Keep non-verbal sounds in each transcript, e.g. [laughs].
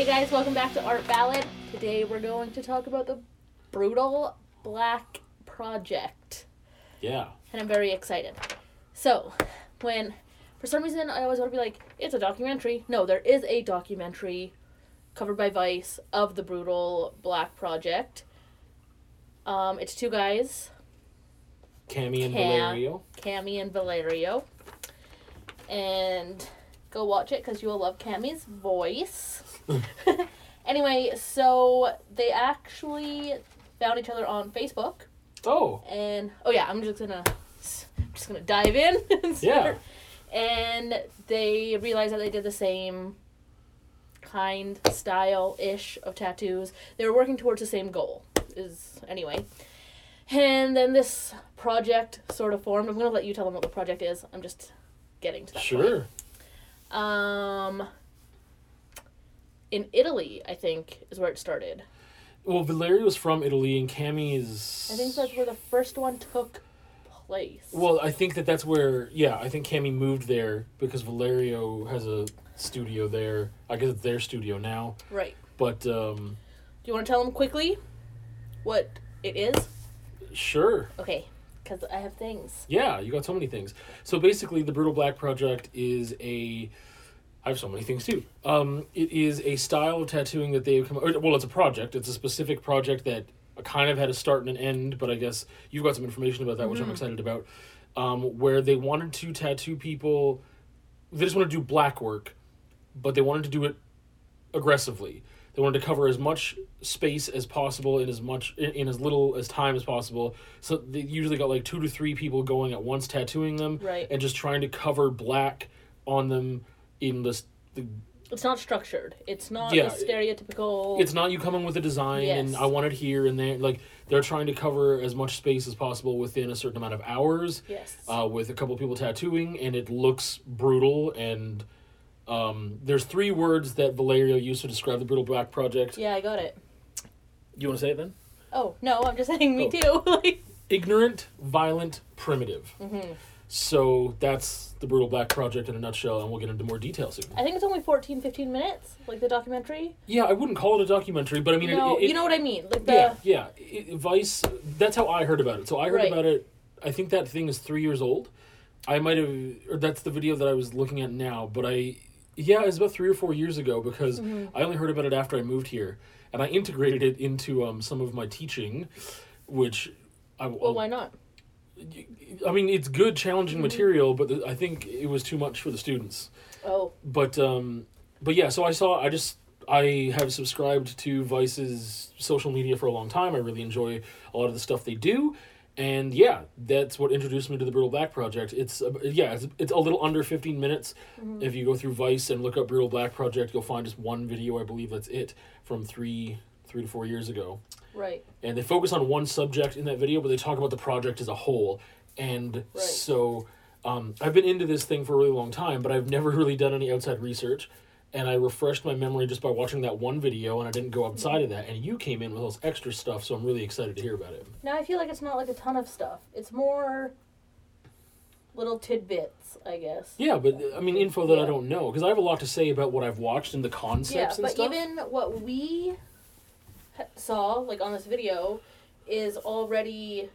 Hey guys, welcome back to Art Ballad. Today we're going to talk about the Brutal Black Project. Yeah. And I'm very excited. So, when, for some reason, I always want to be like, it's a documentary. No, there is a documentary covered by Vice of the Brutal Black Project. Um, it's two guys, Cammy and Cam. Valerio. Cammy and Valerio. And go watch it because you will love Cammy's voice. [laughs] [laughs] anyway, so they actually found each other on Facebook. Oh, And oh yeah, I'm just gonna I'm just gonna dive in. [laughs] and Yeah. And they realized that they did the same kind style ish of tattoos. They were working towards the same goal. Is anyway. And then this project sort of formed. I'm gonna let you tell them what the project is. I'm just getting to that. point. Um in Italy, I think, is where it started. Well, Valerio's from Italy, and Cammy is. I think that's where the first one took place. Well, I think that that's where. Yeah, I think Cammy moved there because Valerio has a studio there. I guess it's their studio now. right. But um, Do you want to tell them quickly what it is? sure. Okay, because I have things. Yeah, you got so many things. So basically, the Brutal Black Project is a. I have so many things too. Um, it is a style of tattooing that they've come. Or, well, it's a project. It's a specific project that kind of had a start and an end. But I guess you've got some information about that, which I'm excited about. Um, where they wanted to tattoo people. They just want to do black work, but they wanted to do it aggressively. They wanted to cover as much space as possible in as much in, in as little as time as possible. So they usually got like two to three people going at once tattooing them, Right. and just trying to cover black on them in this. The, It's not structured. It's not Yeah, stereotypical. it's not you coming with a design and I want it here and there. Like they're trying to cover as much space as possible within a certain amount of hours. yes. uh, with a couple people tattooing, and it looks brutal. And um, there's three words that Valerio used to describe the Brutal Black Project. yeah, I got it. You want to say it then? Oh no, I'm just saying me Oh. too. [laughs] Ignorant, violent, primitive. Mm-hmm. So that's the Brutal Black Project in a nutshell, and we'll get into more detail soon. I think it's only 14, 15 minutes, like the documentary. Yeah, I wouldn't call it a documentary, but I mean, no, it, it, you know what I mean. Like the yeah, yeah. It, Vice. That's how I heard about it. So I heard Right. about it. I think that thing is three years old. I might have, or that's the video that I was looking at now. But I, yeah, it was about three or four years ago because Mm-hmm. I only heard about it after I moved here, and I integrated it into um, some of my teaching, which I. well, why not? I mean, it's good, challenging Mm-hmm. material, but the, I think it was too much for the students Oh, but um but yeah so i saw i just i have subscribed to vice's social media for a long time i really enjoy a lot of the stuff they do and yeah that's what introduced me to the brutal black project it's uh, yeah it's, it's a little under 15 minutes if you go through vice and look up brutal black project you'll find just one video i believe that's it from three three to four years ago right. and they focus on one subject in that video, but they talk about the project as a whole. And Right. so um, I've been into this thing for a really long time, but I've never [laughs] really done any outside research. And I refreshed my memory just by watching that one video, and I didn't go outside of that. And you came in with all this extra stuff, so I'm really excited to hear about it. Now I feel like it's not like a ton of stuff. It's more little tidbits, I guess. Yeah, but uh, I mean, info that I don't know because I have a lot to say about what I've watched and the concepts Yeah, but stuff. even what we saw, like on this video, is already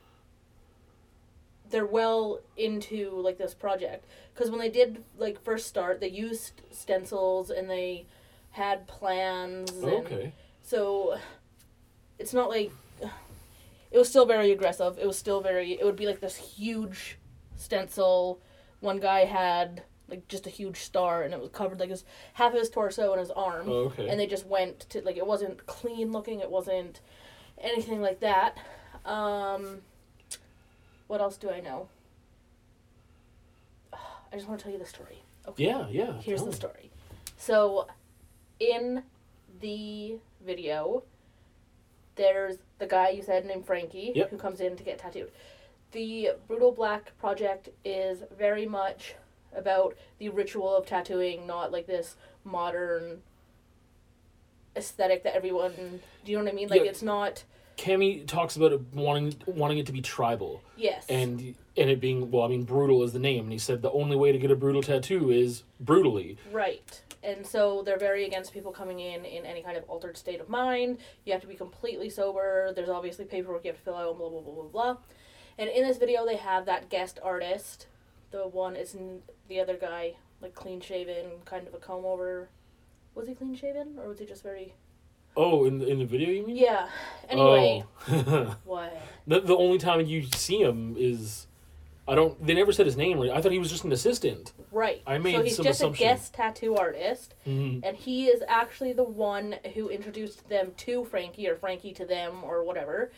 they're well into like this project because when they did like first start, they used stencils and they had plans. And okay. So it's not like [sighs] it was still very aggressive. It was still very. It would be like this huge stencil. One guy had like just a huge star, and it was covered like his half of his torso and his arm. Oh, okay. And they just went to like it wasn't clean looking. It wasn't anything like that. Um, what else do I know? [sighs] I just want to tell you the story. Okay. yeah, yeah. Here's the me. story. So, in the video, there's the guy you said named Frankie Yep. who comes in to get tattooed. The Brutal Black project is very much about the ritual of tattooing, not like this modern aesthetic that everyone. Do you know what I mean? Like Yeah. it's not Cammy talks about it wanting wanting it to be tribal Yes. and and it being well, I mean, brutal is the name, and he said the only way to get a brutal tattoo is brutally. Right. And so they're very against people coming in in any kind of altered state of mind. You have to be completely sober. There's obviously paperwork you have to fill out, blah, blah, blah, blah, blah. And in this video, they have that guest artist. The one is the other guy, like clean shaven, kind of a comb over. Was he clean shaven? Or was he just very. Oh, in the, in the video, you mean? Yeah. Anyway. Oh. [laughs] What? the the only time you see him is, I don't. They never said his name. Right? I thought he was just an assistant. Right. I made so he's some just assumption. a guest tattoo artist. hmm And he is actually the one who introduced them to Frankie, or Frankie to them, or whatever.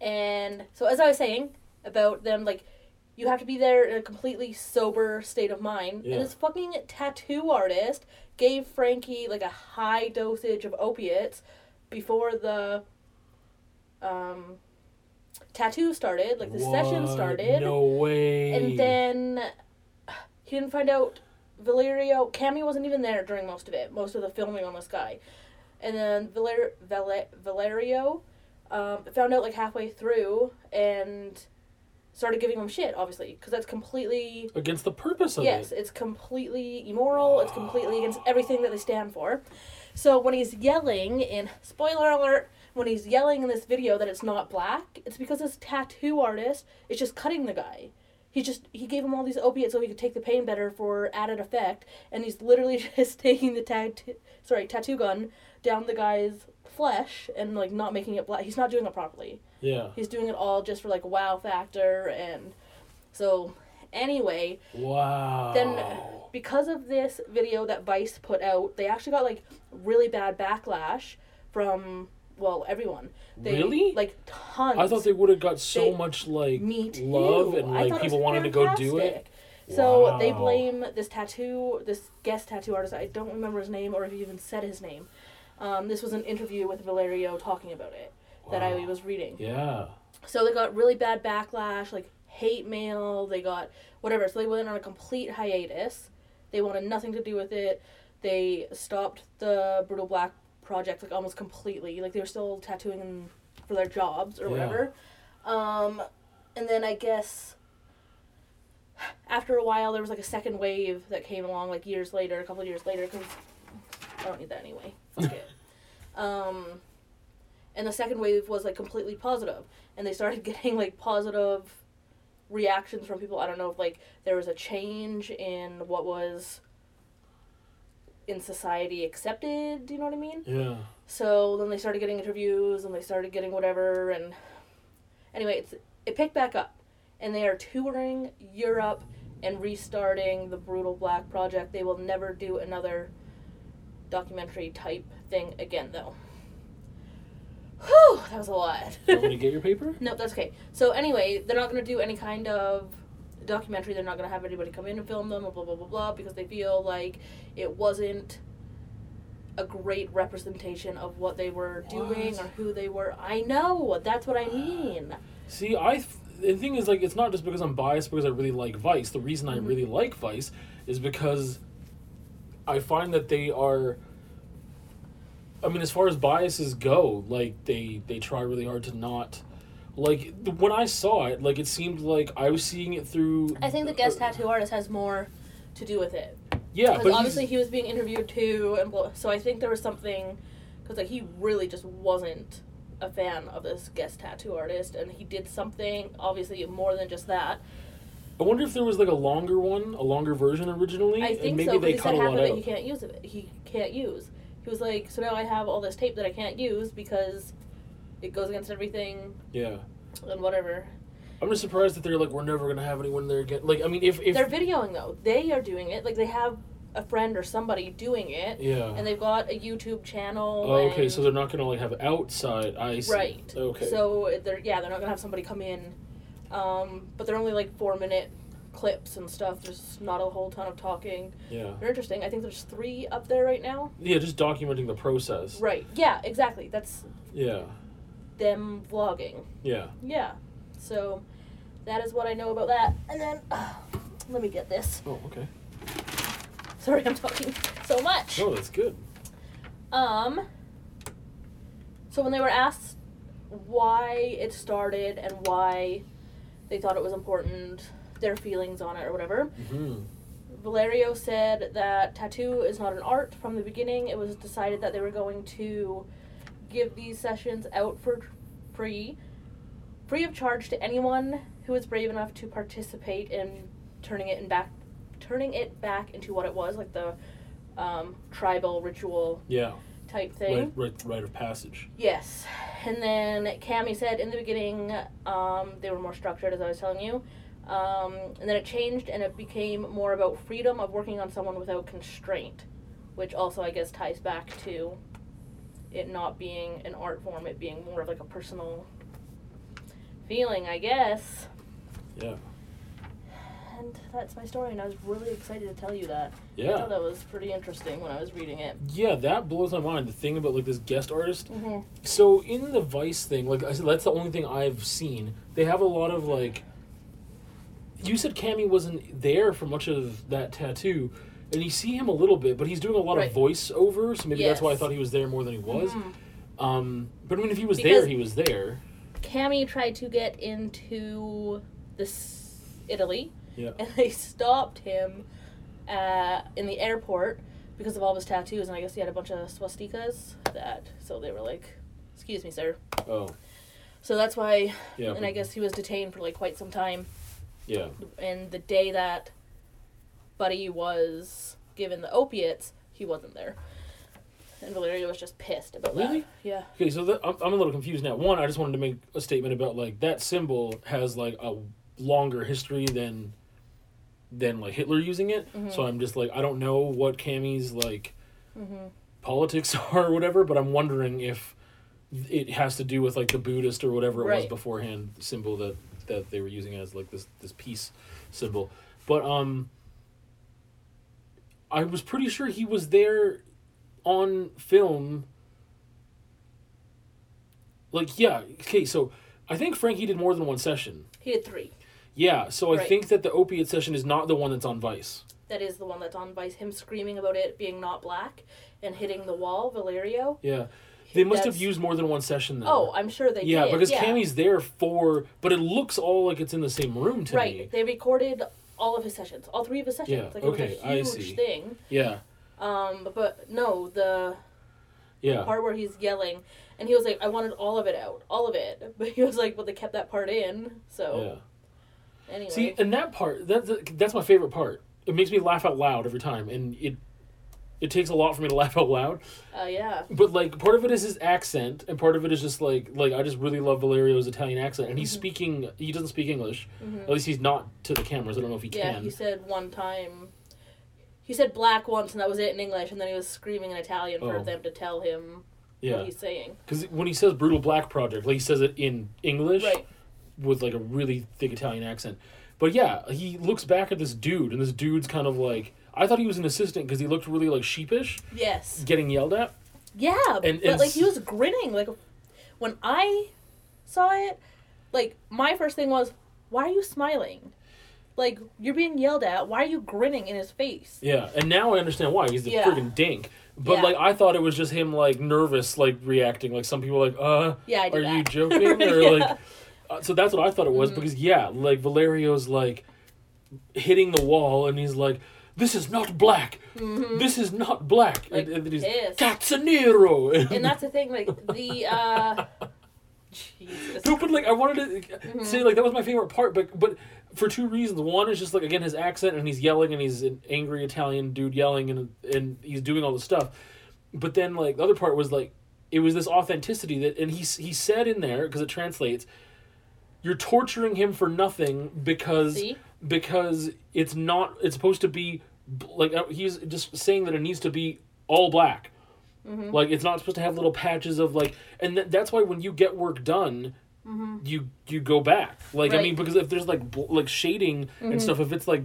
And so, as I was saying about them, like, you have to be there in a completely sober state of mind. Yeah. And this fucking tattoo artist gave Frankie, like, a high dosage of opiates before the um, tattoo started, like, the session started. No way. And then he didn't find out Valerio. Cammy wasn't even there during most of it, most of the filming on this guy. And then Valer, Vale, Valerio um, found out like halfway through and started giving him shit, obviously, because that's completely. against the purpose of Yes, it. Yes, it's completely immoral. It's completely against everything that they stand for. So when he's yelling in spoiler alert, when he's yelling in this video that it's not black, it's because this tattoo artist is just cutting the guy. He just he gave him all these opiates so he could take the pain better for added effect, and he's literally [laughs] just taking the tattoo sorry tattoo gun down the guy's flesh and like not making it black. He's not doing it properly. Yeah. He's doing it all just for like wow factor and so anyway Wow. then because of this video that Vice put out, they actually got like really bad backlash from well everyone. They, Really? Like tons. I thought they would have got so They- much like love and like people wanted to go do it. So they blame this tattoo, this guest tattoo artist. I don't remember his name or if he even said his name. Um, this was an interview with Valerio talking about it that I was reading. Yeah. So they got really bad backlash, like hate mail. They got whatever. So they went on a complete hiatus. They wanted nothing to do with it. They stopped the Brutal Black project like almost completely. Like they were still tattooing for their jobs or Yeah. whatever. Um, and then I guess after a while there was like a second wave that came along like years later, a couple of years later because I don't need that anyway. Fuck it. [laughs] Um, and the second wave was like completely positive. And they started [laughs] getting like positive reactions from people. I don't know if like there was a change in what was in society accepted do you know what i mean? Yeah. so then they started getting interviews and they started getting whatever and anyway it's it picked back up. And they are touring europe and restarting the brutal black project. They will never do another documentary type thing again though Whew, that was a lot You want to [laughs] get your paper? no, that's okay. So anyway, they're not going to do any kind of documentary. They're not going to have anybody come in and film them, or blah blah blah blah, because they feel like it wasn't a great representation of what they were doing What? or who they were. I know. That's what I mean. See, I th- the thing is like it's not just because I'm biased because I really like Vice. The reason Mm-hmm. I really like Vice is because I find that they are. I mean, as far as biases go, like they they try really hard to not. Like the, when I saw it, like it seemed like I was seeing it through. I think the guest uh, tattoo artist has more to do with it. Yeah, Because but obviously he was being interviewed too, and blah, so I think there was something, because like he really just wasn't a fan of this guest tattoo artist, and he did something obviously more than just that. I wonder if there was like a longer one, a longer version originally, I and maybe so they cut a lot out. he can't use it. He can't use. He was like, so now I have all this tape that I can't use because it goes against everything Yeah, and whatever. I'm just surprised that they're like we're never gonna have anyone there again. Like I mean, if if They're videoing though. They are doing it. Like they have a friend or somebody doing it, yeah. and they've got a YouTube channel. Oh, okay, so they're not gonna like have outside. I see. Right. Okay. So they're yeah they're not gonna have somebody come in, um, but they're only like four minute clips and stuff. There's not a whole ton of talking. yeah. They're interesting. I think there's three up there right now. Yeah, just documenting the process. Right. Yeah. Exactly. That's Yeah. them vlogging. Yeah. Yeah. So that is what I know about that. And then let me get this. Oh, okay. Sorry, I'm talking so much. Oh, that's good. Um. So when they were asked why it started and why they thought it was important, their feelings on it or whatever. hmm Valerio said that tattoo is not an art from the beginning. It was decided that they were going to give these sessions out for free, free of charge to anyone who was brave enough to participate in turning it in back, turning it back into what it was, like the um, tribal ritual Yeah. type thing. Right, right, rite of passage. Yes. And then Cammy said in the beginning um, they were more structured, as I was telling you. Um, and then it changed and it became more about freedom of working on someone without constraint, which also, I guess, ties back to it not being an art form, it being more of like a personal feeling, I guess. Yeah. And that's my story, and I was really excited to tell you that. I Yeah. thought that was pretty interesting when I was reading it. Yeah, that blows my mind. The thing about like this guest artist. Mm-hmm. So in the Vice thing, like I said, that's the only thing I've seen. They have a lot of like. You said Cammy wasn't there for much of that tattoo, and you see him a little bit, but he's doing a lot Right. of voiceover, so maybe that's why I thought he was there more than he was. Mhm. Um, but I mean, if he was Because- there, he was there. Cammy tried to get into this Italy, Yeah. and they stopped him uh, in the airport because of all his tattoos, and I guess he had a bunch of swastikas. That so they were like, "Excuse me, sir." Oh, So that's why, yeah. and I guess he was detained for like quite some time. Yeah. And the day that Buddy was given the opiates, he wasn't there, and Valerio was just pissed about Really? that. Yeah. Okay, so that, I'm, I'm a little confused now. One, I just wanted to make a statement about like that symbol has like a longer history than than like Hitler using it. Mm-hmm. So I'm just like I don't know what Cammy's like Mhm. politics [laughs] are or whatever, but I'm wondering if it has to do with like the Buddhist or whatever it was beforehand symbol that that they were using as like this this peace symbol. But um I was pretty sure he was there on film like yeah, okay, so I think Frankie did more than one session. He did three. Yeah, so I Right. think that the opiate session is not the one that's on Vice. That is the one that's on Vice. Him screaming about it being not black and hitting the wall, Valerio. Yeah. They must have used more than one session then. Oh, I'm sure they yeah, did. because yeah. Because Cammy's there for, but it looks all like it's in the same room to right. me. Right. They recorded all of his sessions, all three of his sessions. Yeah, Like it okay, was a I huge see. thing. Yeah, Um, but, no, the yeah, part where he's yelling, and he was like, "I wanted all of it out, all of it," [laughs] but he was like, "Well, they kept that part in." So yeah. anyway, See, and that part, that, that that's my favorite part. It makes me laugh out loud every time, and it it takes a lot for me to laugh out loud. uh, yeah, But like, part of it is his accent, and part of it is just like like I just really love Valerio's Italian accent, and he's Mm-hmm. speaking. He doesn't speak English. At least he's not to the cameras. I don't know if he yeah. can. He said one time. He said black once, and that was it in English, and then he was screaming in Italian for Oh. them to tell him yeah, what he's saying. because when he says brutal black project, like he says it in English. Right. with like a really thick Italian accent. But yeah, he looks back at this dude, and this dude's kind of like I thought he was an assistant because he looked really like sheepish, Yes. getting yelled at. Yeah, And- but like he was grinning. Like when I saw it, like my first thing was, why are you smiling? Like you're being yelled at. Why are you grinning in his face? Yeah, and now I understand why. He's the Yeah. friggin' dink. But Yeah. like I thought it was just him like nervous, like reacting. Like some people are like, uh, Yeah, are you joking? Or [laughs] Yeah. like, uh, so that's what I thought it was Mhm. because yeah, like Valerio's like hitting the wall, and he's like. This is not black. This is not black. Mm-hmm. Like, and, and he's pissed. Cazzanero. And that's the thing. Like the uh, [laughs] Jesus. No, but like I wanted to Mm-hmm. say like that was my favorite part, but but for two reasons. One is just like again his accent and he's yelling and he's an angry Italian dude yelling and and he's doing all this stuff. But then like the other part was like it was this authenticity that and he he said in there because it translates you're torturing him for nothing because See? Because it's not it's supposed to be like uh, he's just saying that it needs to be all black. Mm-hmm. Like it's not supposed to have little patches of like, and th- that's why when you get work done, you you go back. Like I Mm-hmm. Mean, because if there's like bl- like shading and stuff, if it's like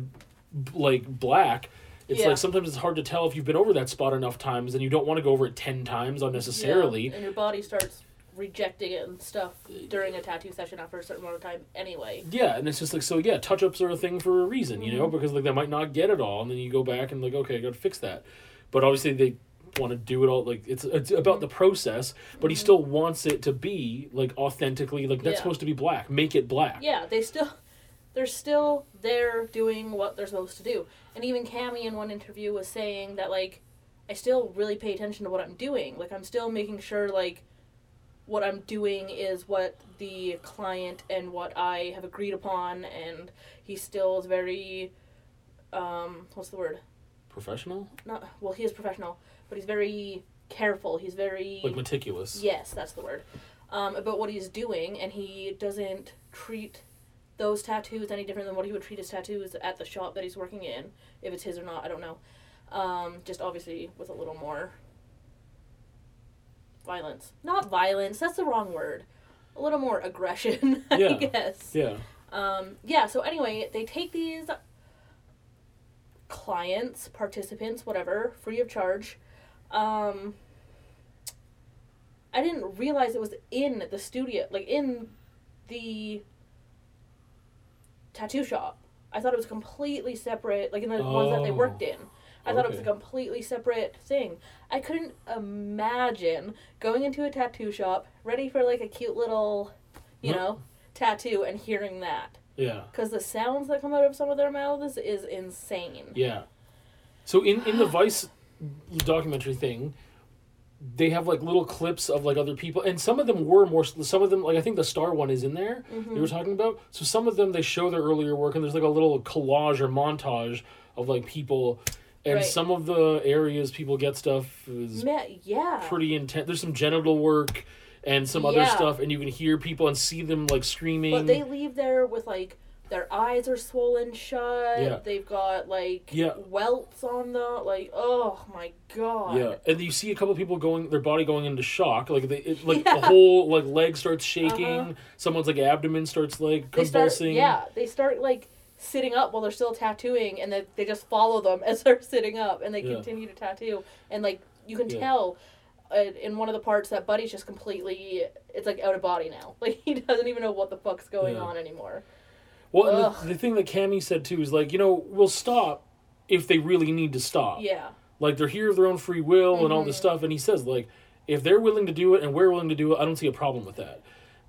b- like black, it's Yeah. like sometimes it's hard to tell if you've been over that spot enough times, and you don't want to go over it ten times unnecessarily. Yeah, and your body starts rejecting it and stuff during a tattoo session after a certain amount of time. Anyway. Yeah, and it's just like so. Yeah, touch ups are a thing for a reason, you know, Mm-hmm. because like they might not get it all, and then you go back and like, okay, I got to fix that. But obviously they want to do it all like it's it's about the process, but he still wants it to be like authentically like that's Mm-hmm. Yeah. supposed to be black. Make it black. Yeah, they still they're still there doing what they're supposed to do. And even Cammy in one interview was saying that like I still really pay attention to what I'm doing. Like I'm still making sure like what I'm doing is what the client and what I have agreed upon and he still is very um what's the word? Professional, Not well, he is professional, but he's very careful. He's very like meticulous. Yes, that's the word. Um, about what he's doing, and he doesn't treat those tattoos any different than what he would treat his tattoos at the shop that he's working in. If it's his or not, I don't know. Um, just obviously with a little more violence. Not violence, that's the wrong word. A little more aggression, [laughs] I Yeah. guess. Yeah. Um, yeah, so anyway, they take these clients, participants, whatever, free of charge. Um, I didn't realize it was in the studio, like in the tattoo shop. I thought it was completely separate, like in the ones that they Oh. worked in. I thought it was a completely separate thing. I couldn't imagine going into a tattoo shop, ready for like a cute little, you No. know, tattoo, and hearing that. Yeah. Because the sounds that come out of some of their mouths is insane. Yeah. So in in the [sighs] Vice documentary thing, they have like little clips of like other people, and some of them were more. Some of them, like I think the Star one is in there. Mm-hmm. They were talking about. So some of them they show their earlier work, and there's like a little collage or montage of like people, and Right. some of the areas people get stuff is yeah. pretty intense. There's some genital work and some other Yeah. stuff, and you can hear people and see them like screaming. But they leave there with like their eyes are swollen shut. Yeah. They've got like Yeah. welts on the like. Oh my god. Yeah, and you see a couple people going, their body going into shock. Like they, it, like Yeah. the whole like leg starts shaking. Uh-huh. Someone's like abdomen starts like They start. convulsing. Yeah. They start like sitting up while they're still tattooing, and they they just follow them [laughs] as they're sitting up, and they Yeah. continue to tattoo, and like you can Yeah. tell. Uh, in one of the parts, that Buddy's just completely, it's like out of body now. [laughs] Like, he doesn't even know what the fuck's going Yeah. on anymore. Well, and the, the thing that Cammy said too is like, you know, we'll stop if they really need to stop. Yeah. Like they're here of their own free will and all this Mhm. stuff. And he says like, if they're willing to do it and we're willing to do it, I don't see a problem with that.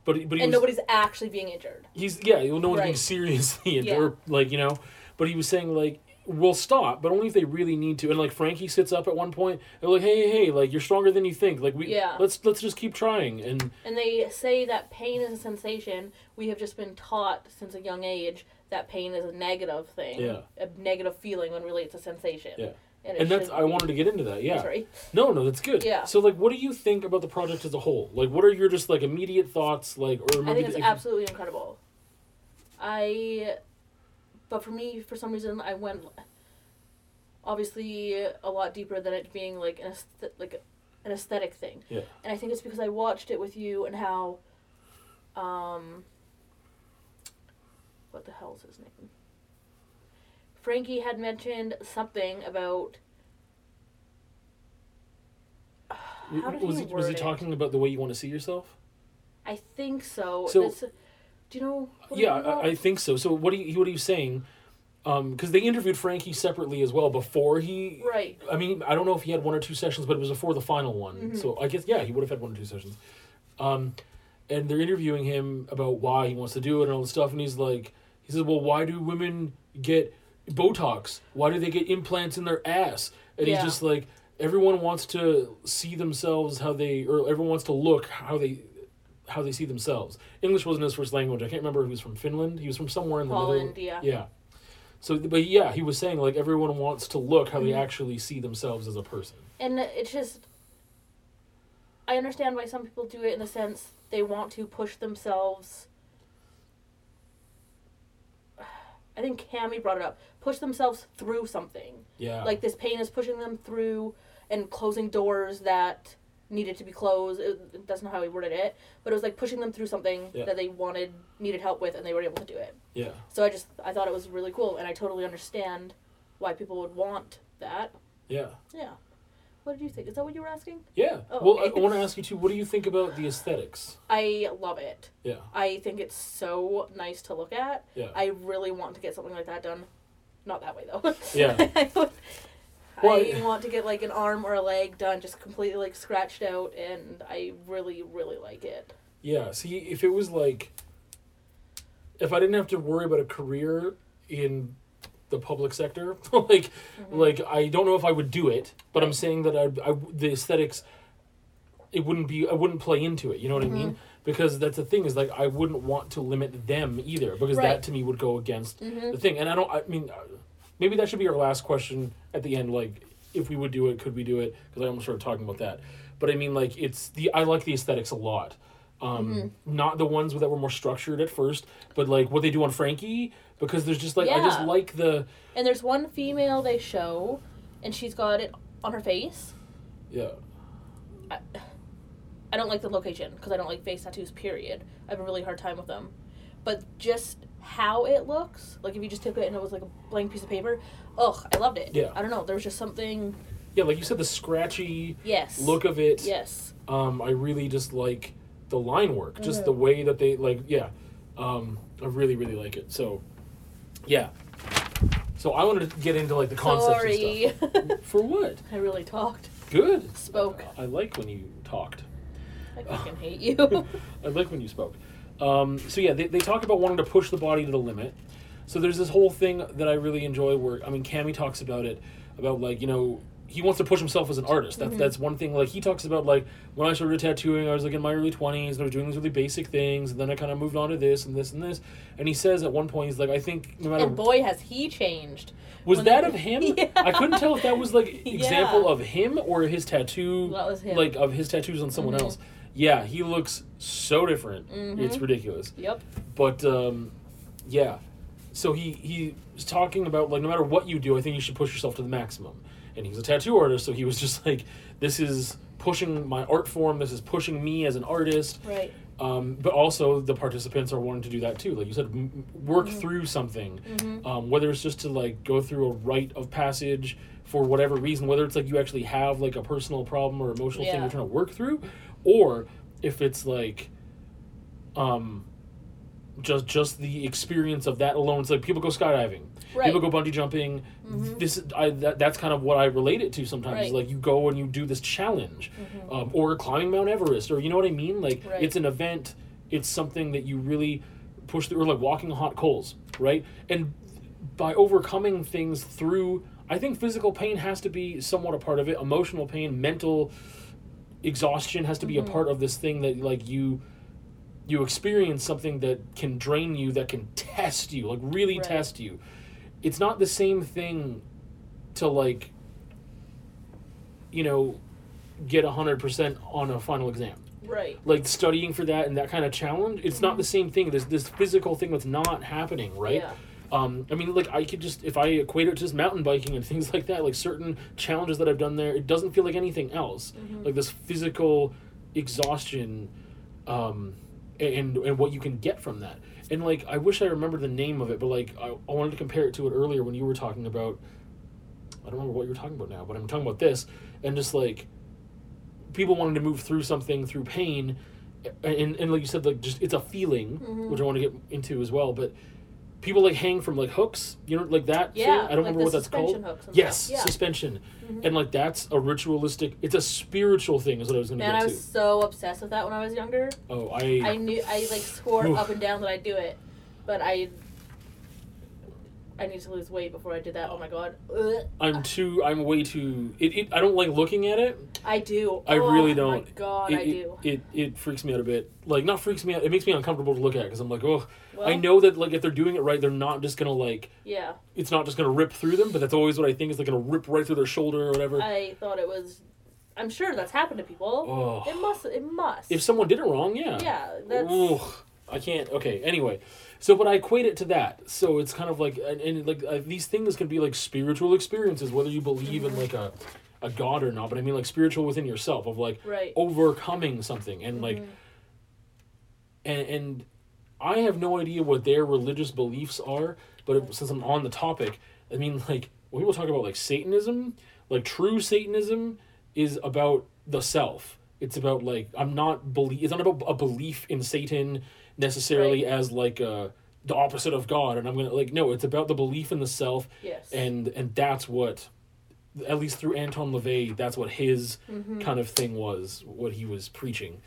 But but he And was, nobody's actually being injured. he's yeah, no one's being seriously injured, [laughs] Yeah. or like you know. But he was saying like we'll stop, but only if they really need to. And like Frankie sits up at one point, they're like, hey, hey, hey, like you're stronger than you think. Like we Yeah. let's let's just keep trying. And And they say that pain is a sensation. We have just been taught since a young age that pain is a negative thing. Yeah. A negative feeling when related to sensation. Yeah. And, and that's I wanted to get into that. Yeah. Sorry. No, no, that's good. Yeah. So like, what do you think about the project as a whole? Like, what are your just like immediate thoughts? Like, or I maybe think it's absolutely incredible. I, but for me, for some reason, I went obviously a lot deeper than it being like an aesthet- like an aesthetic thing. Yeah. And I think it's because I watched it with you and how, um, what the hell's his name? Frankie had mentioned something about. How did was he was he it? talking about the way you want to see yourself? I think so. So- do you know? Yeah, I, I think so. So what are you what are you saying? Because they interviewed Frankie separately as well before he. Right. I mean, I don't know if he had one or two sessions, but it was before the final one. Mhm. So I guess yeah, he would have had one or two sessions. Um, and they're interviewing him about why he wants to do it and all this stuff, and he's like, he says, "Well, why do women get Botox? Why do they get implants in their ass?" And Yeah. he's just like, everyone wants to see themselves how they, or everyone wants to look how they. How they see themselves. English wasn't his first language. I can't remember if he was from Finland. He was from somewhere in the Holland, middle. yeah. Yeah. So, but yeah, he was saying like everyone wants to look how they Mhm. actually see themselves as a person. And it's just. I understand why some people do it in the sense they want to push themselves. [sighs] I think Cammy brought it up. Push themselves through something. Yeah. Like this pain is pushing them through and closing doors that needed to be closed. It, that's not how he worded it, but it was like pushing them through something Yeah. that they wanted, needed help with, and they were able to do it. yeah. So I just I thought it was really cool, and I totally understand why people would want that. Yeah. Yeah. What did you think? Is that what you were asking? Yeah. Oh, well, okay. I, I want to ask you too. What do you think about the aesthetics? I love it. Yeah. I think it's so nice to look at. Yeah. I really want to get something like that done. Not that way though. Yeah. [laughs] I would- Well, I want to get like an arm or a leg done, just completely like scratched out, and I really, really like it. Yeah, see, if it was like, if I didn't have to worry about a career in the public sector, [laughs] like, mm-hmm. like I don't know if I would do it, but I'm saying that I, I the aesthetics, it wouldn't be, I wouldn't play into it. You know what I mean? Because that's the thing is like I wouldn't want to limit them either, because that to me would go against the thing. And I don't, I mean, uh, maybe that should be our last question at the end. Like, if we would do it, could we do it? Because I almost started talking about that. But I mean, like, it's the I like the aesthetics a lot. Um, Not the ones that were more structured at first, but like what they do on Frankie, because there's just like I just like the And there's one female they show, and she's got it on her face. yeah I don't like the location because I don't like face tattoos. Period. I have a really hard time with them. But just how it looks, like if you just took it and it was like a blank piece of paper, ugh, I loved it. Yeah. I don't know. There was just something. yeah like you said the scratchy Yes. look of it. Yes. Um, I really just like the line work, just Mhm. the way that they like yeah. Um, I really really like it. So yeah. So I wanted to get into like the concepts and Sorry. stuff. [laughs] For what? I really talked. Good. Spoke. I like when you talked. I fucking hate you. [laughs] I like when you spoke. Um, so yeah, they, they talk about wanting to push the body to the limit. So there's this whole thing that I really enjoy where I mean Cammy talks about it about like you know he wants to push himself as an artist. That's that's one thing. Like he talks about like when I started tattooing, I was like in my early twenties and I was doing these really basic things, and then I kind of moved on to this and this and this. And he says at one point he's like, I think no matter and boy, has he changed. was that they- of [laughs] him? Yeah. I couldn't tell if that was like [laughs] example Yeah. of him or his tattoo, That was him. like of his tattoos on someone Mhm. else. Yeah, he looks so different. Mhm. It's ridiculous. Yep. But um, yeah, so he he's talking about like no matter what you do, I think you should push yourself to the maximum. And he's a tattoo artist, so he was [laughs] just like, this is pushing my art form. This is pushing me as an artist. Right. Um, but also the participants are wanting to do that too. Like you said, m- work Mm-hmm. through something, um, whether it's just to like go through a rite of passage for whatever reason, whether it's like you actually have like a personal problem or emotional thing you're trying to work through, or if it's like, um, just just the experience of that alone. It's like people go skydiving, Right. people go bungee jumping. This I that, that's kind of what I relate it to sometimes. Right. Like you go and you do this challenge, um, or climbing Mount Everest, or you know what I mean. Like Right. it's an event. It's something that you really push through, or like walking hot coals, right? And by overcoming things through, I think physical pain has to be somewhat a part of it. Emotional pain, mental exhaustion has to be a mm-hmm. part of this thing that like you you experience something that can drain you that can test you like really Right. test you it's not the same thing to like you know get 100% on a final exam Right. like studying for that and that kind of challenge it's not mm-hmm. the same thing there's this physical thing that's not happening right Yeah. Um, I mean, like I could just if I equate it to just mountain biking and [laughs] things like that, like certain challenges that I've done there, it doesn't feel like anything else. Like this physical exhaustion, um, and and what you can get from that. And like I wish I remembered the name of it, but like I, I wanted to compare it to it earlier when you were talking about. I don't remember what you were talking about now, but I'm talking about this, and just like people wanting to move through something through pain, and and like you said, like just it's a feeling, which I want to get into as well, but people like hang from like hooks, you know, like that. thing. Yeah, I don't like remember what that's called. hooks yes, yeah. suspension, mm-hmm. and like that's a ritualistic. It's a spiritual thing, is what I was going to say. Man, I to. was so obsessed with that when I was younger. oh, I, I knew I like swore Oof. up and down that I'd do it, but I I need to lose weight before I did that. Oh my god, Ugh. I'm too. I'm way too. It, it. I don't like looking at it. I do. I oh, really don't. My god, it, I it- do. It, it freaks me out a bit. Like not freaks me out. It makes me uncomfortable to look at because I'm like, oh, Well, I know that like if they're doing it right, they're not just gonna like. Yeah, It's not just gonna rip through them, but that's always what I think is like gonna rip right through their shoulder or whatever. I thought it was. I'm sure that's happened to people. oh, It must. It must. if someone did it wrong, yeah. yeah, that's. Ugh, I can't. Okay. Anyway, so but I equate it to that. So it's kind of like and, and like uh, these things can be like spiritual experiences, whether you believe in like a a god or not. But I mean like spiritual within yourself of like Right. overcoming something and like Mhm. and and I have no idea what their religious beliefs are. But it, since I'm on the topic, I mean like when people talk about like Satanism, like true Satanism is about the self. It's about like I'm not believe. It's not about a belief in Satan necessarily as like uh the opposite of God. And I'm gonna like no. It's about the belief in the self, Yes. and and that's what at least through Anton LaVey, that's what his Mm-hmm. kind of thing was, what he was preaching.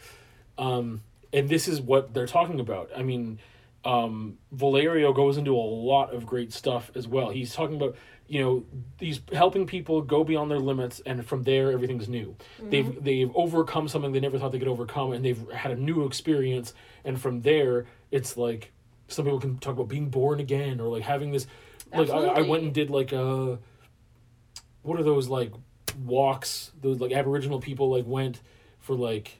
Um, and this is what they're talking about. I mean, um, Valerio goes into a lot of great stuff as well. He's talking about, you know, these helping people go beyond their limits, and from there, everything's new. Mm-hmm. They've they've overcome something they never thought they could overcome, and they've had a new experience. And from there, it's like some people can talk about being born again, or like having this. Like I, I went and did like a. What are those like walks? Those like Aboriginal people like went for like.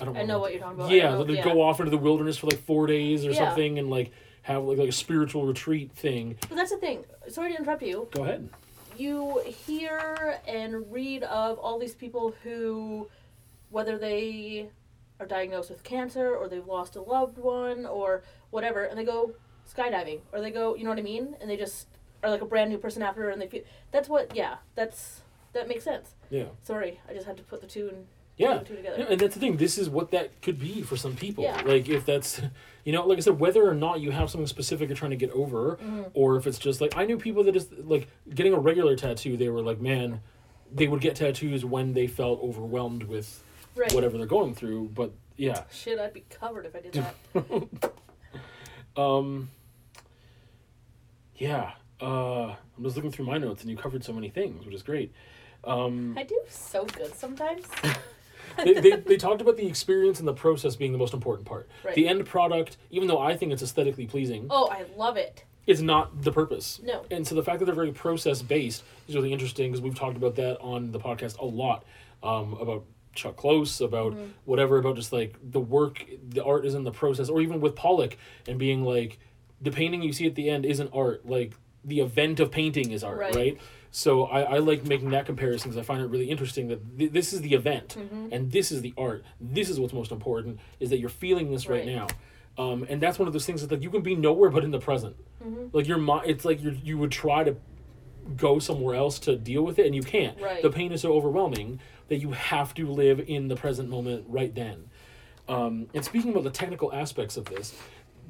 I don't I know what you're talking about. Yeah, know- they yeah. go off into the wilderness for like four days or Yeah. something, and like have like, like a spiritual retreat thing. But that's the thing. Sorry to interrupt you. Go ahead. You hear and read of all these people who, whether they are diagnosed with cancer or they've lost a loved one or whatever, and they go skydiving or they go, you know what I mean? And they just are like a brand new person after, and they feel that's what. Yeah, that's that makes sense. Yeah. Sorry, I just had to put the two and Yeah. the two together. Yeah, and that's the thing. This is what that could be for some people. Yeah. Like if that's, you know, like I said, whether or not you have something specific you're trying to get over, Mm-hmm. or if it's just like I knew people that just like getting a regular tattoo. They were like, man, they would get tattoos when they felt overwhelmed with Right. whatever they're going through. But yeah, Shit, I'd be covered if I did that. [laughs] um, yeah. Uh, I'm just looking through my notes, and you covered so many things, which is great. Um, I do so good sometimes. [laughs] they, they, they talked about the experience and the process being the most important part. Right. The end product, even though I think it's aesthetically pleasing, Oh, I love it. is not the purpose. No. And so the fact that they're very process based is really interesting because we've talked about that on the podcast a lot um, about Chuck Close, about Mm-hmm. whatever, about just like the work, the art is in the process, or even with Pollock and being like, the painting you see at the end isn't art. Like the event of painting is art, Right. right? So I, I like making that comparison because I find it really interesting that th- this is the event Mm-hmm. and this is the art. This is what's most important is that you're feeling this right, Right. now. Um, and that's one of those things that like you can be nowhere but in the present. Mm-hmm. Like your mind, it's like you you would try to go somewhere else to deal with it, and you can't. Right. The pain is so overwhelming that you have to live in the present moment right then. Um, and speaking about the technical aspects of this,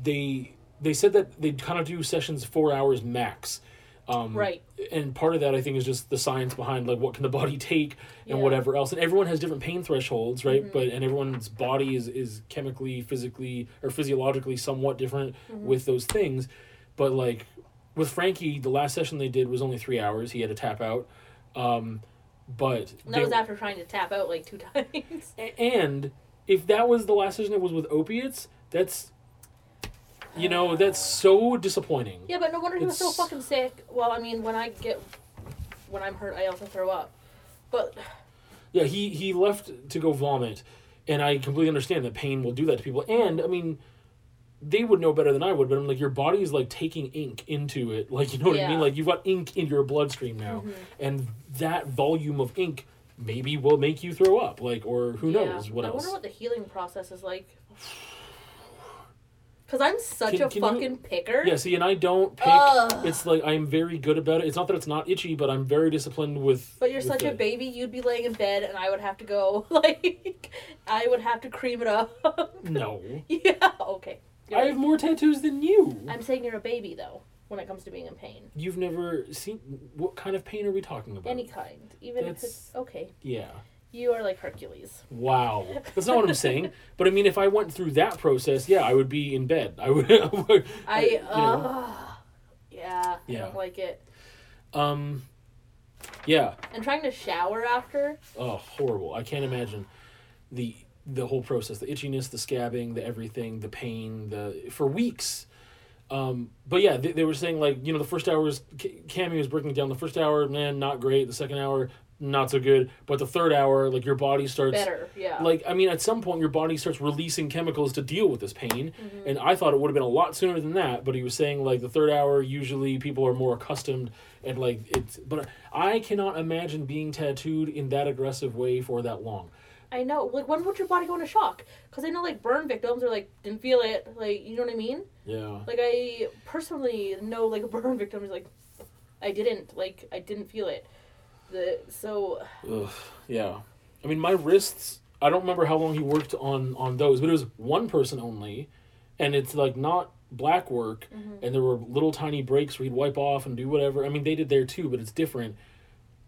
they they said that they kind of do sessions four hours max. Um, Right. And part of that, I think, is just the science behind like what can the body take and Yeah. Mm-hmm. whatever else. And everyone has different pain thresholds, right? But and everyone's body is is chemically, physically, or physiologically somewhat different Mm-hmm. with those things. But like with Frankie, the last session they did was only three hours. He had to tap out. Um, but And that was after trying to tap out like two [laughs] times. and if that was the last session that was with opiates, that's you know that's so disappointing. yeah, but no wonder he was so It's- fucking sick. Well, I mean, when I get when I'm hurt, I also throw up. But Yeah, he he left to go vomit, and I completely understand that pain will do that to people. And I mean, they would know better than I would, but I'm like, your body is like taking ink into it, like you know what I mean? Like you've got ink in your bloodstream now, Mm-hmm. and that volume of ink maybe will make you throw up, like or who yeah, knows what else? I else. wonder what the healing process is like. [sighs] [sighs] [sighs] Cause I'm such Can- a can you- fucking picker. Yeah, see, and I don't pick. Ugh. It's like I'm very good about it. It's not that it's not itchy, but I'm very disciplined with. But you're with such a baby, you'd be laying in bed and I would have to go [laughs] like I would have to cream it up. [laughs] No, yeah, okay. You're I right. have more tattoos than you. I'm saying you're a baby though, when it comes to being in pain. You've never seen. What kind of pain are we talking about? Any kind. Even if it's okay. Yeah. You are like Hercules. Wow. That's not what I'm saying. [laughs] But I mean, if I went through that process, yeah, I would be in bed. I would. [laughs] I you know. uh, yeah, I Yeah. don't like it. Um. Yeah. And trying to shower after. Oh, horrible. I can't imagine the the whole process, the itchiness, the scabbing, the everything, the pain, the for weeks. Um, but yeah, they, they were saying like you know the first hour was Ca- Cammy was breaking it down. The first hour, man, not great. The second hour, not so good. But the third hour, like your body starts Better, yeah. like I mean, at some point your body starts releasing chemicals to deal with this pain, Mm-hmm. and I thought it would have been a lot sooner than that. But he was saying like the third hour usually people are more accustomed and like it's. But I cannot imagine being tattooed in that aggressive way for that long. I know. Like, when would your body go into shock? Because I know, like, burn victims are like, didn't feel it. Like, you know what I mean? Yeah. Like, I personally know, like, a [laughs] burn victim is like, I didn't. Like, I didn't feel it. The So, Ugh, yeah. I mean, my wrists. I don't remember how long he worked on on those, but it was one person only, and it's like not black work, and there were little tiny breaks where he'd wipe off and do whatever. I mean, they did there too, but it's different.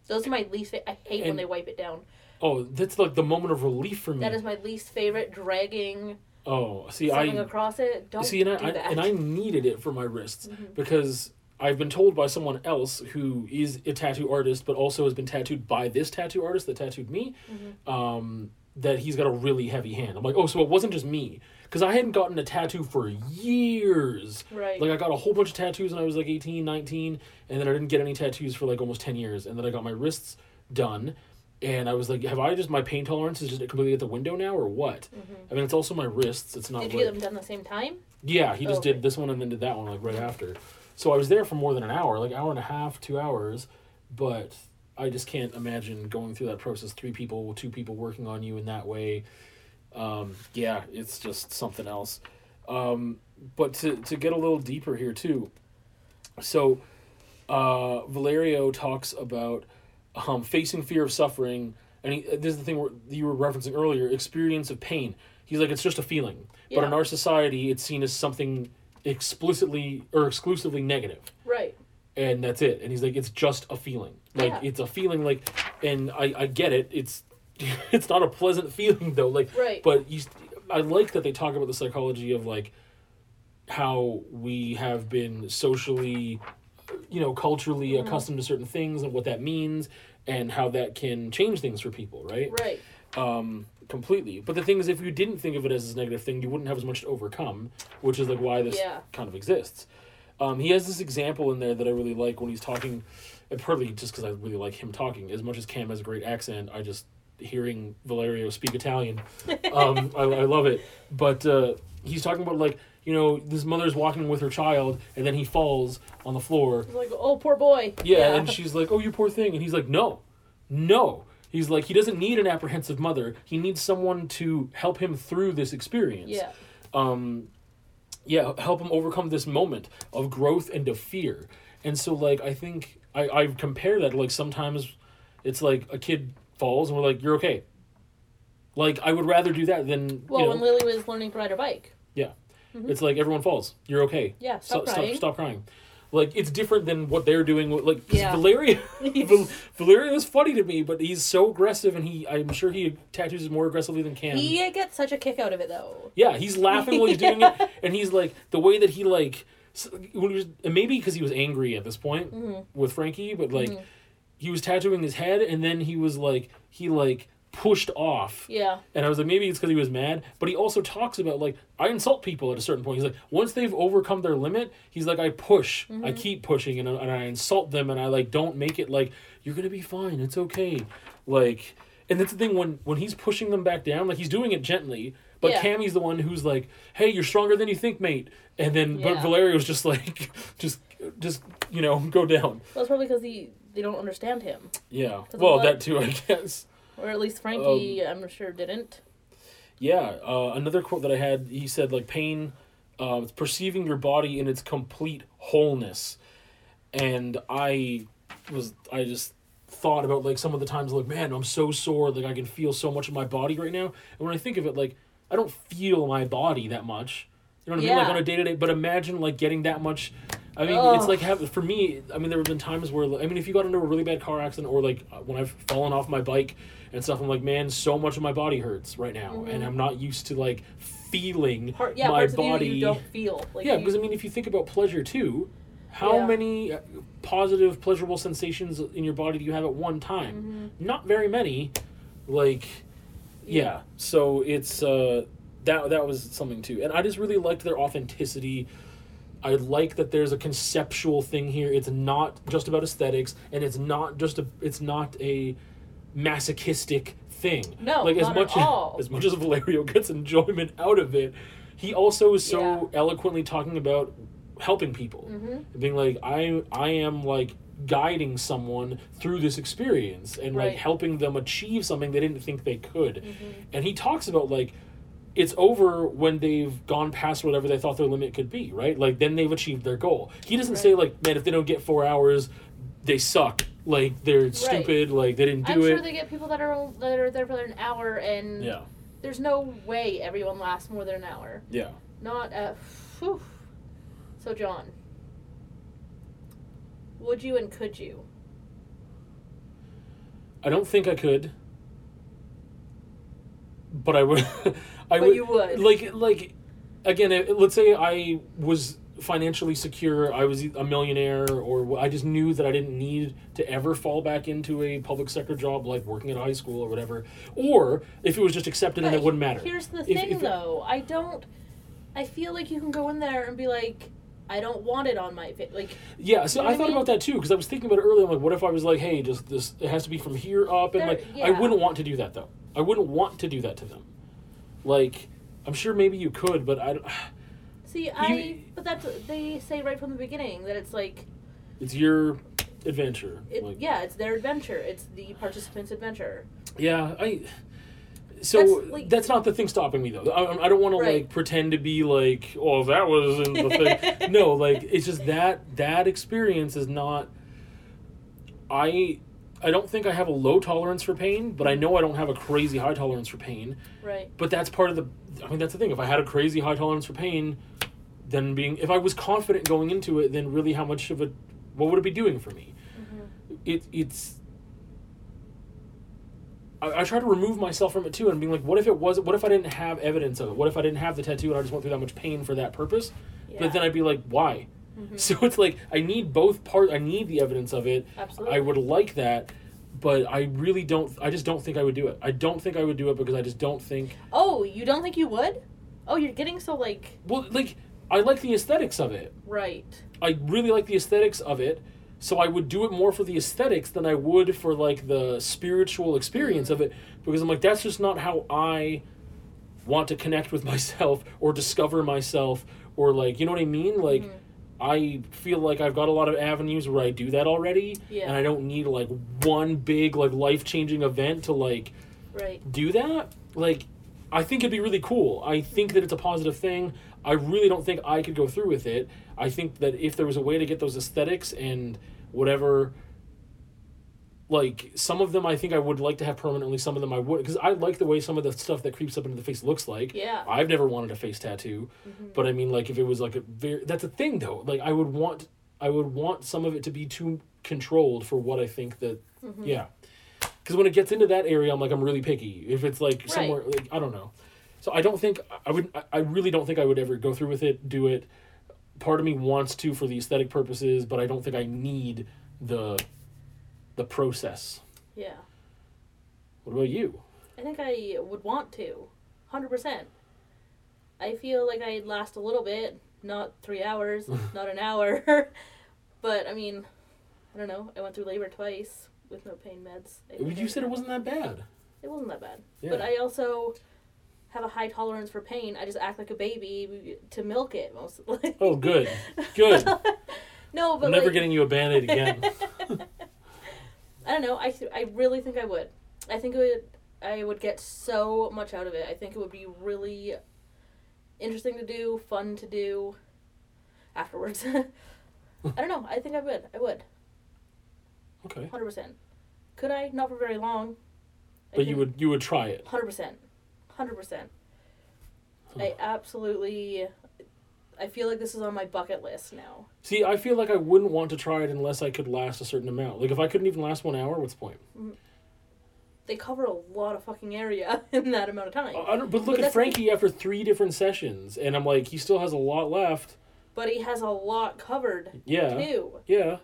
Those are my least. Fa- I hate when they wipe it down. Oh, that's like the moment of relief for me. That is my least favorite. Dragging oh, see, I across it. Don't see, and I, I and I needed it for my wrists Mhm. because I've been told by someone else who is a tattoo artist, but also has been tattooed by this tattoo artist that tattooed me, Mm-hmm. um, that he's got a really heavy hand. I'm like, oh, so it wasn't just me because I hadn't gotten a tattoo for years. right. Like I got a whole bunch of tattoos when I was like 18, 19, and then I didn't get any tattoos for like almost 10 years. And then I got my wrists done. And I was like, have I just, my pain tolerance is just completely at the window now or what? I mean, it's also my wrists. It's not Mm-hmm. Did like, you get them done the same time? yeah, he just Okay. did this one and then did that one like right after. So I was there for more than an hour, like hour and a half, two hours. But I just can't imagine going through that process. Three people, two people working on you in that way. Um, yeah, it's just something else. Um, but to to get a little deeper here too. So, uh, Valerio talks about um, facing fear of suffering, and he, this is the thing where you were referencing earlier: experience of pain. He's like, it's just a feeling, but in our society, it's seen as something explicitly or exclusively negative Right. and that's it. And he's like, it's just a feeling. Like Yeah. it's a feeling. Like, and I I get it. It's [laughs] it's not a pleasant feeling though. Like, Right. but you, I like that they talk about the psychology of like how we have been socially, you know, culturally Mm-hmm. accustomed to certain things and what that means and how that can change things for people. Right Right. um, completely. But the thing is, if you didn't think of it as a negative thing, you wouldn't have as much to overcome, which is like why this Yeah. kind of exists. Um, he has this example in there that I really like when he's talking, and partly just because I really like him talking. As much as Cam has a great accent, I just hearing Valerio speak Italian, [laughs] um, I, I love it. But uh, he's talking about like you know this mother's walking with her child, and then he falls on the floor, It's like, oh, poor boy. yeah, and she's like, "Oh, you poor thing," and he's like, "No, no." He's like, he doesn't need an apprehensive mother. He needs someone to help him through this experience. yeah. Um, yeah, help him overcome this moment of growth and of fear. And so, like, I think I I compare that like sometimes it's like a kid falls and we're like, "You're okay." Like, I would rather do that than Well, you know, when Lily was learning to ride her bike. Yeah. It's like everyone falls. You're okay. Yeah. Stop Stop, crying. stop, stop crying. Like it's different than what they're doing. with- Like Yeah. Valeria, [laughs] [laughs] Valeria is funny to me, but he's so aggressive, and he I'm sure he tattoos more aggressively than Cam. He gets such a kick out of it, though. yeah, he's laughing while he's doing it, [laughs] and he's like the way that he like when he was, maybe because he was angry at this point Mm-hmm. with Frankie, but like he was tattooing his head, and then he was like he like pushed off Yeah. and I was like, maybe it's because he was mad. But he also talks about like I insult people at a certain point. He's like, once they've overcome their limit, he's like, I push, I mm-hmm. keep pushing, and, I- and I insult them, and I like don't make it like you're gonna be fine, it's okay, like. And that's the thing when when he's pushing them back down, like he's doing it gently. But Yeah. Cammy's the one who's like, "Hey, you're stronger than you think, mate." And then, but Yeah. Valerio's just like, [laughs] just, just you know, go down. Well, it's probably because he they don't understand him, Yeah. Well, that too, I guess. Or at least Frankie, Um, I'm sure didn't. Yeah, uh, another quote that I had, he said like pain, uh, it's perceiving your body in its complete wholeness, and I was I just thought about like some of the times like man I'm so sore like I can feel so much of my body right now, and when I think of it like I don't feel my body that much, you know what I mean like on a day to day, but imagine like getting that much. I mean, Ugh. it's like have, for me. I mean, there have been times where I mean, if you got into a really bad car accident or like when I've fallen off my bike and stuff, I'm like, man, so much of my body hurts right now, and I'm not used to like feeling Part, Mm-hmm. yeah, my body. you you don't feel. Like yeah, because I mean, if you think about pleasure too, how Yeah. many uh, positive, pleasurable sensations in your body do you have at one time? Not very many. Like, yeah. Yeah. So it's uh, that that was something too, and I just really liked their authenticity. I like that there's a conceptual thing here. It's not just about aesthetics, and it's not just a. It's not a masochistic thing. No, like as not at much all. as much as Valerio gets enjoyment out of it, he also is so Yeah. eloquently talking about helping people, Mm-hmm. being like, I I am like guiding someone through this experience and like Right. Mm-hmm. helping them achieve something they didn't think they could, and he talks about like it's over when they've gone past whatever they thought their limit could be, right? Like then they've achieved their goal. He doesn't say like, man, if they don't get four hours, they suck. Like they're stupid. Like they didn't do I'm it. sure they get people that are that are there for an hour, and yeah, there's no way everyone lasts more than an hour. yeah. Not at. Whew. So John, would you and could you? I don't think I could. But I would. [laughs] I But would. you would. Like like, again, let's say I was financially secure. I was a millionaire, or I just knew that I didn't need to ever fall back into a public sector job like working at a high school or whatever. Or if it was just accepted and it wouldn't matter. Here's the thing, if it- though. I don't. I feel like you can go in there and be like, I don't want it on my face. Like, Yeah, so You know I what I thought mean? about that too because I was thinking about it earlier. I'm like, what if I was like, hey, just this? It has to be from here up, and There- like, I wouldn't want to do that though. I wouldn't want to do that to them. Like, I'm sure maybe you could, but I. see, I. But that's they say right from the beginning that it's like, It's your adventure. it, like, yeah, it's their adventure. It's the participants' adventure. yeah, I. So that's, That's, not the thing stopping me though. I, I don't want to like pretend to be like, oh, that was in the thing. [laughs] no, like it's just that that experience is not. I I don't think I have a low tolerance for pain, but I mm. know I don't have a crazy high tolerance for pain. Right. But that's part of the. I mean, that's the thing. If I had a crazy high tolerance for pain, then being if I was confident going into it, then really how much of a what would it be doing for me? Mm-hmm. It it's. I, I try to remove myself from it too, and being like, what if it was? What if I didn't have evidence of it? What if I didn't have the tattoo and I just went through that much pain for that purpose? Yeah. But then I'd be like, why? So it's like I need both part. I need the evidence of it. Absolutely. I would like that, but I really don't. I just don't think I would do it. I don't think I would do it because I just don't think. Oh, you don't think you would? Oh, you're getting so like Well, like I like the aesthetics of it. right. I really like the aesthetics of it. So I would do it more for the aesthetics than I would for like the spiritual experience of it because I'm like that's just not how I want to connect with [laughs] myself or discover myself or like you know what I mean like Mm-hmm. I feel like I've got a lot of avenues where I do that already Yeah. and I don't need like one big like life-changing event to like Right. do that, like I think it'd be really cool. I think that it's a positive thing. I really don't think I could go through with it. I think that if there was a way to get those aesthetics and whatever like some of them I think I would like to have permanently, some of them I would because I like the way some of the stuff that creeps up into the face looks like. Yeah. I've never wanted a face tattoo, mm-hmm. but I mean like if it was like a very that's a thing though. Like I would want I would want some of it to be too controlled for what I think that mm-hmm. yeah. Because when it gets into that area, I'm like, I'm really picky. If it's like somewhere, like I don't know. So I don't think I would. I really don't think I would ever go through with it, do it. Part of me wants to for the aesthetic purposes, but I don't think I need the the process. Yeah. What about you? I think I would want to. 100%. I feel like I'd last a little bit, not 3 hours, [laughs] not an hour. [laughs] but I mean, I don't know. I went through labor twice with no pain meds. You said it wasn't that bad. It wasn't that bad. Yeah. But I also have a high tolerance for pain. I just act like a baby to milk it mostly. [laughs] Oh, good, good. no, but I'm never like, getting you a band-aid again. I don't know. I th- I really think I would. I think it would. I would get so much out of it. I think it would be really interesting to do, fun to do. Afterwards, [laughs] I don't know. I think I would. I would. Okay, Hundred percent. Could I? Not for very long. I but you would you would try it. Hundred percent. Hundred percent. I absolutely. I feel like this is on my bucket list now. See, I feel like I wouldn't want to try it unless I could last a certain amount. Like if I couldn't even last one hour, what's the point? Mm-hmm. They cover a lot of fucking area [laughs] in that amount of time. Don't, but look But at Frankie after three different sessions, and I'm like, he still has a lot left. But he has a lot covered Yeah, too. yeah,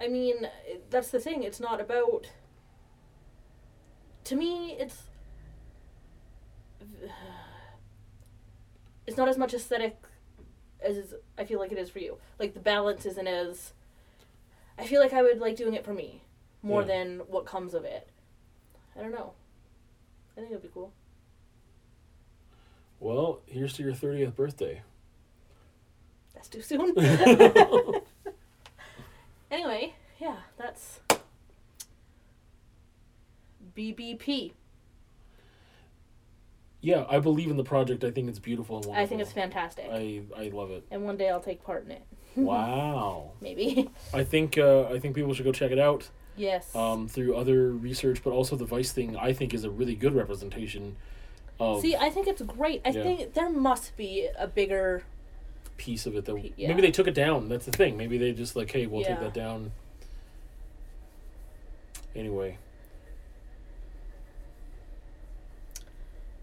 I mean, that's the thing. It's not about. To me, it's. [sighs] It's not as much aesthetic as is, I feel like it is for you. Like the balance isn't as. I feel like I would like doing it for me more Yeah. than what comes of it. I don't know. I think it'd be cool. Well, here's to your 30th birthday. That's too soon. [laughs] [laughs] anyway, yeah, that's BBP. Yeah, I believe in the project. I think it's beautiful and wonderful. I think it's fantastic. I I love it. and one day I'll take part in it. [laughs] wow. Maybe. I think uh, I think people should go check it out yes. um, through other research, but also the Vice thing. I think is a really good representation of See, I think it's great. I Yeah. think there must be a bigger. piece of it that P- yeah. maybe they took it down. That's the thing. Maybe they just like, hey, we'll take that down. Anyway,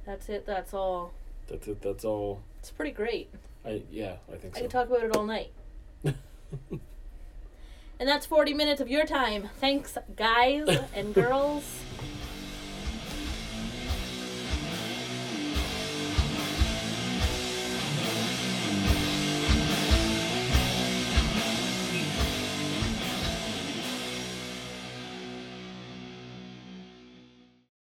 That's it. That's all. That's it. That's all. It's pretty great. I yeah, I think so. I could talk about it all night. [laughs] and that's 40 minutes of your time. Thanks, guys and [laughs] girls.